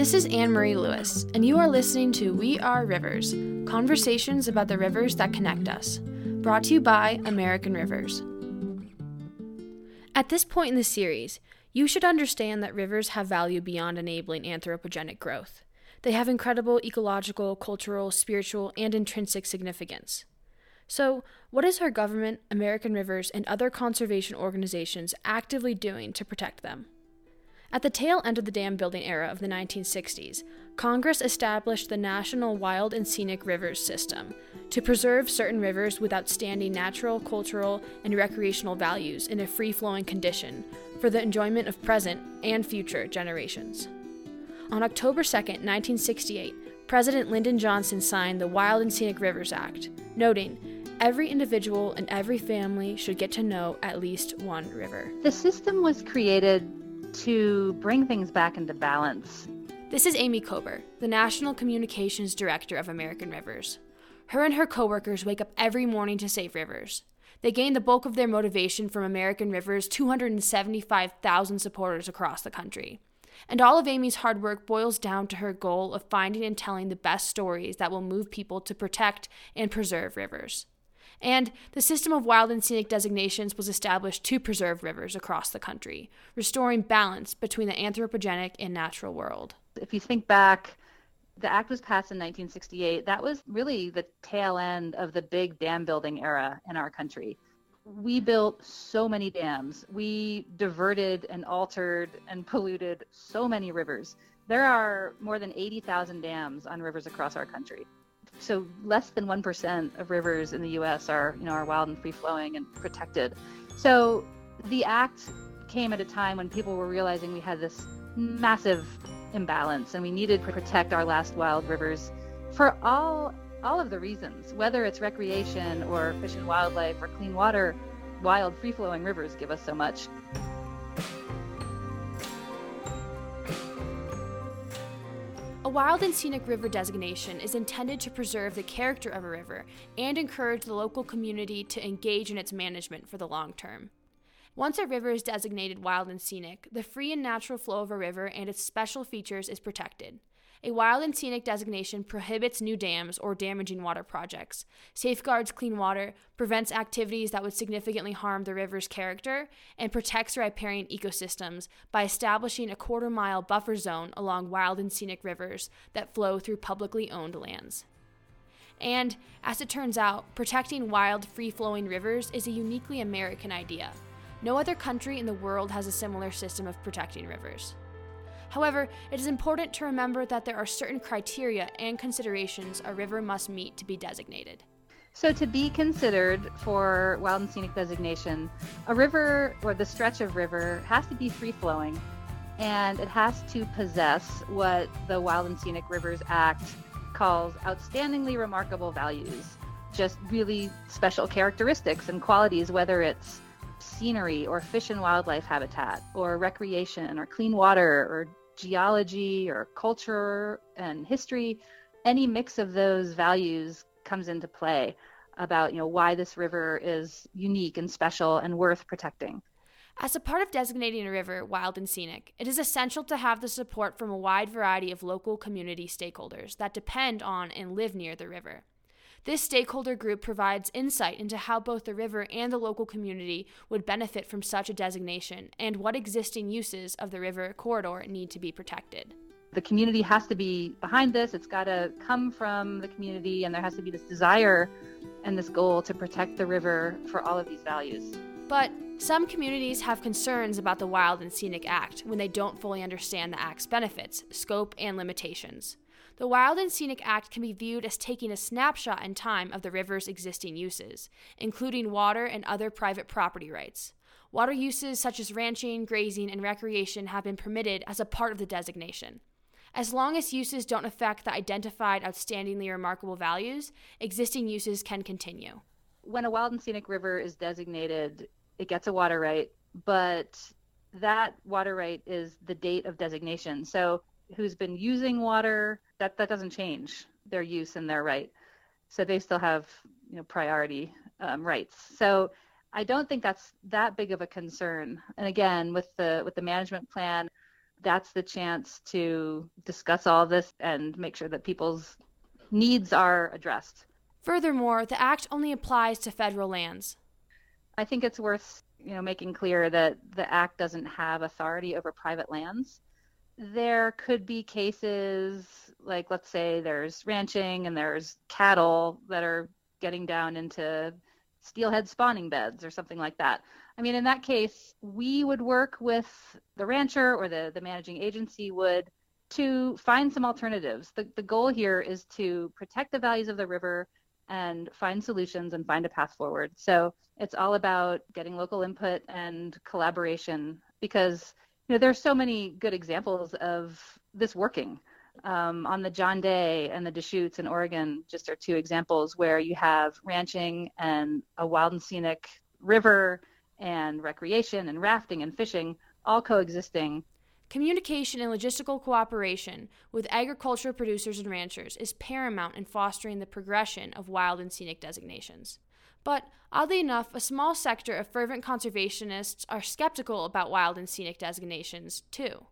This is Anne Marie Lewis, and you are listening to We Are Rivers Conversations about the Rivers That Connect Us, brought to you by American Rivers. At this point in the series, you should understand that rivers have value beyond enabling anthropogenic growth. They have incredible ecological, cultural, spiritual, and intrinsic significance. So, what is our government, American Rivers, and other conservation organizations actively doing to protect them? At the tail end of the dam building era of the 1960s, Congress established the National Wild and Scenic Rivers System to preserve certain rivers with outstanding natural, cultural, and recreational values in a free flowing condition for the enjoyment of present and future generations. On October 2, 1968, President Lyndon Johnson signed the Wild and Scenic Rivers Act, noting, Every individual and every family should get to know at least one river. The system was created to bring things back into balance. This is Amy Kober, the National Communications Director of American Rivers. Her and her coworkers wake up every morning to save rivers. They gain the bulk of their motivation from American Rivers' 275,000 supporters across the country. And all of Amy's hard work boils down to her goal of finding and telling the best stories that will move people to protect and preserve rivers. And the system of wild and scenic designations was established to preserve rivers across the country, restoring balance between the anthropogenic and natural world. If you think back, the act was passed in 1968. That was really the tail end of the big dam building era in our country. We built so many dams. We diverted and altered and polluted so many rivers. There are more than 80,000 dams on rivers across our country so less than 1% of rivers in the US are, you know, are wild and free flowing and protected. So the act came at a time when people were realizing we had this massive imbalance and we needed to protect our last wild rivers for all all of the reasons, whether it's recreation or fish and wildlife or clean water, wild free flowing rivers give us so much. A wild and scenic river designation is intended to preserve the character of a river and encourage the local community to engage in its management for the long term. Once a river is designated wild and scenic, the free and natural flow of a river and its special features is protected. A wild and scenic designation prohibits new dams or damaging water projects, safeguards clean water, prevents activities that would significantly harm the river's character, and protects riparian ecosystems by establishing a quarter mile buffer zone along wild and scenic rivers that flow through publicly owned lands. And, as it turns out, protecting wild, free flowing rivers is a uniquely American idea. No other country in the world has a similar system of protecting rivers. However, it is important to remember that there are certain criteria and considerations a river must meet to be designated. So, to be considered for wild and scenic designation, a river or the stretch of river has to be free flowing and it has to possess what the Wild and Scenic Rivers Act calls outstandingly remarkable values, just really special characteristics and qualities, whether it's scenery or fish and wildlife habitat or recreation or clean water or geology or culture and history, any mix of those values comes into play about you know why this river is unique and special and worth protecting. As a part of designating a river wild and scenic, it is essential to have the support from a wide variety of local community stakeholders that depend on and live near the river. This stakeholder group provides insight into how both the river and the local community would benefit from such a designation and what existing uses of the river corridor need to be protected. The community has to be behind this. It's got to come from the community, and there has to be this desire and this goal to protect the river for all of these values. But some communities have concerns about the Wild and Scenic Act when they don't fully understand the Act's benefits, scope, and limitations. The Wild and Scenic Act can be viewed as taking a snapshot in time of the river's existing uses, including water and other private property rights. Water uses such as ranching, grazing, and recreation have been permitted as a part of the designation. As long as uses don't affect the identified outstandingly remarkable values, existing uses can continue. When a wild and scenic river is designated, it gets a water right, but that water right is the date of designation. So who's been using water, that, that doesn't change their use and their right. So they still have you know priority um, rights. So I don't think that's that big of a concern. And again, with the with the management plan, that's the chance to discuss all this and make sure that people's needs are addressed. Furthermore, the act only applies to federal lands. I think it's worth, you know, making clear that the act doesn't have authority over private lands. There could be cases like let's say there's ranching and there's cattle that are getting down into steelhead spawning beds or something like that. I mean, in that case, we would work with the rancher or the, the managing agency would to find some alternatives. The, the goal here is to protect the values of the river and find solutions and find a path forward. So it's all about getting local input and collaboration because you know there's so many good examples of this working. Um, on the John Day and the Deschutes in Oregon, just are two examples where you have ranching and a wild and scenic river and recreation and rafting and fishing all coexisting. Communication and logistical cooperation with agricultural producers and ranchers is paramount in fostering the progression of wild and scenic designations. But oddly enough, a small sector of fervent conservationists are skeptical about wild and scenic designations, too.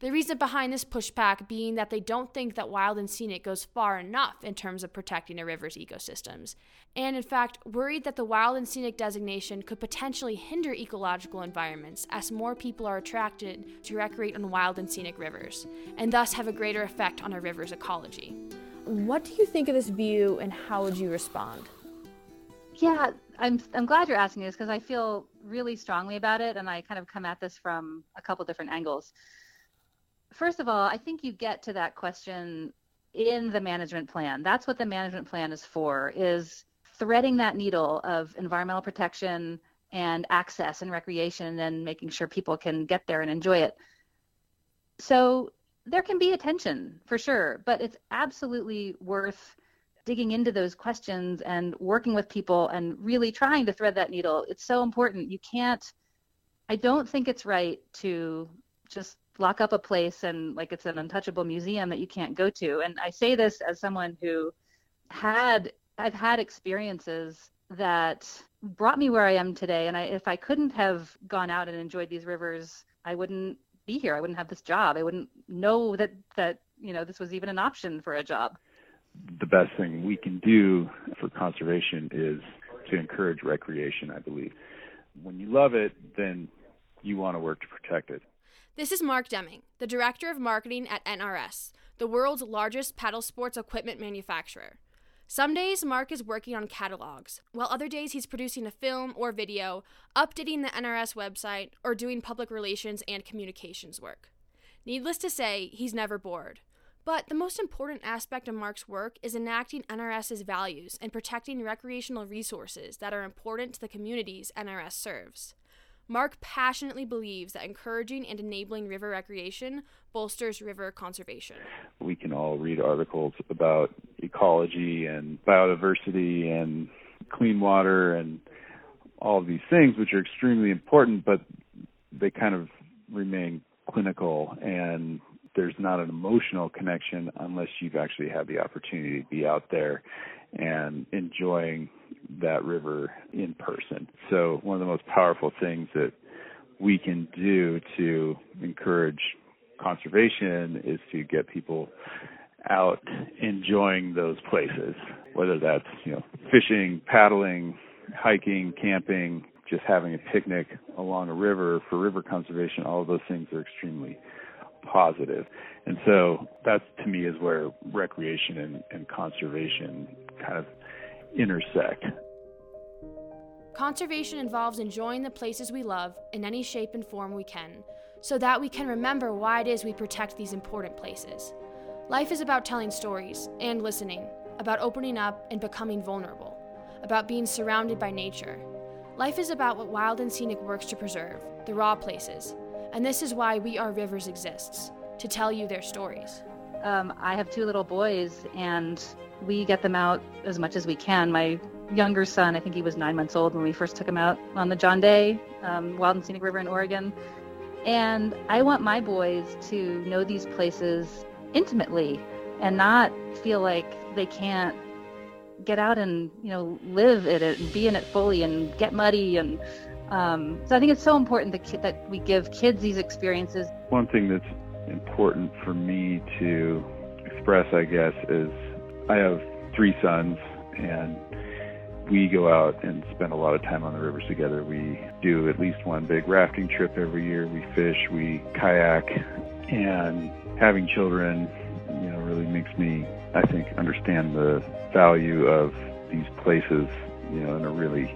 The reason behind this pushback being that they don't think that wild and scenic goes far enough in terms of protecting a river's ecosystems, and in fact, worried that the wild and scenic designation could potentially hinder ecological environments as more people are attracted to recreate on wild and scenic rivers, and thus have a greater effect on a river's ecology. What do you think of this view, and how would you respond? Yeah, I'm I'm glad you're asking this because I feel really strongly about it, and I kind of come at this from a couple different angles first of all, I think you get to that question in the management plan. That's what the management plan is for, is threading that needle of environmental protection and access and recreation and making sure people can get there and enjoy it. So there can be a tension for sure, but it's absolutely worth digging into those questions and working with people and really trying to thread that needle. It's so important. You can't I don't think it's right to just lock up a place and like it's an untouchable museum that you can't go to. And I say this as someone who had I've had experiences that brought me where I am today. And I, if I couldn't have gone out and enjoyed these rivers, I wouldn't be here. I wouldn't have this job. I wouldn't know that that you know this was even an option for a job. The best thing we can do for conservation is to encourage recreation. I believe when you love it, then you want to work to protect it. This is Mark Deming, the Director of Marketing at NRS, the world's largest paddle sports equipment manufacturer. Some days, Mark is working on catalogs, while other days, he's producing a film or video, updating the NRS website, or doing public relations and communications work. Needless to say, he's never bored. But the most important aspect of Mark's work is enacting NRS's values and protecting recreational resources that are important to the communities NRS serves. Mark passionately believes that encouraging and enabling river recreation bolsters river conservation. We can all read articles about ecology and biodiversity and clean water and all of these things, which are extremely important, but they kind of remain clinical and there's not an emotional connection unless you've actually had the opportunity to be out there and enjoying that river in person. So, one of the most powerful things that we can do to encourage conservation is to get people out enjoying those places, whether that's, you know, fishing, paddling, hiking, camping, just having a picnic along a river for river conservation, all of those things are extremely positive. And so that to me is where recreation and, and conservation kind of intersect. Conservation involves enjoying the places we love in any shape and form we can, so that we can remember why it is we protect these important places. Life is about telling stories and listening, about opening up and becoming vulnerable, about being surrounded by nature. Life is about what wild and scenic works to preserve, the raw places, and this is why We Are Rivers exists to tell you their stories. Um, I have two little boys, and we get them out as much as we can. My younger son, I think he was nine months old when we first took him out on the John Day, um, Wild and Scenic River in Oregon. And I want my boys to know these places intimately and not feel like they can't get out and you know live in it and be in it fully and get muddy and um, so I think it's so important that, that we give kids these experiences. One thing that's important for me to express, I guess, is I have three sons and we go out and spend a lot of time on the rivers together. We do at least one big rafting trip every year. We fish, we kayak, and having children, you know, really makes me, I think, understand the value of these places, you know, in a really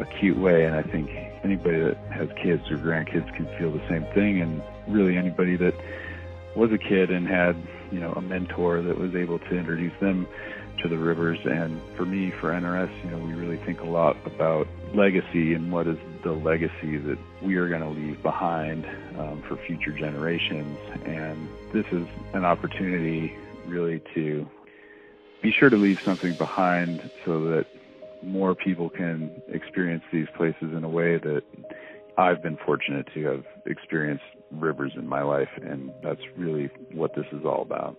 acute way. And I think anybody that has kids or grandkids can feel the same thing. And really anybody that was a kid and had, you know, a mentor that was able to introduce them to the rivers. And for me, for NRS, you know, we really think a lot about legacy and what is the legacy that we are going to leave behind um, for future generations. And this is an opportunity really to be sure to leave something behind so that more people can experience these places in a way that I've been fortunate to have experienced rivers in my life, and that's really what this is all about.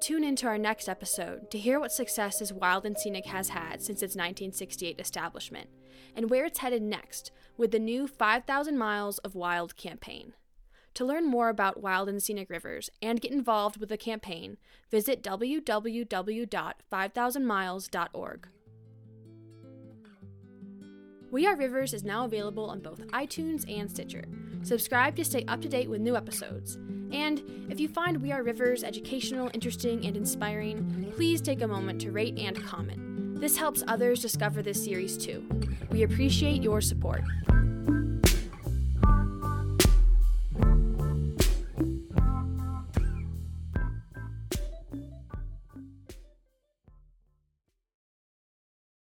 Tune into our next episode to hear what successes Wild and Scenic has had since its 1968 establishment and where it's headed next with the new 5,000 Miles of Wild campaign. To learn more about wild and scenic rivers and get involved with the campaign, visit www.5000miles.org. We Are Rivers is now available on both iTunes and Stitcher. Subscribe to stay up to date with new episodes. And if you find We Are Rivers educational, interesting, and inspiring, please take a moment to rate and comment. This helps others discover this series too. We appreciate your support.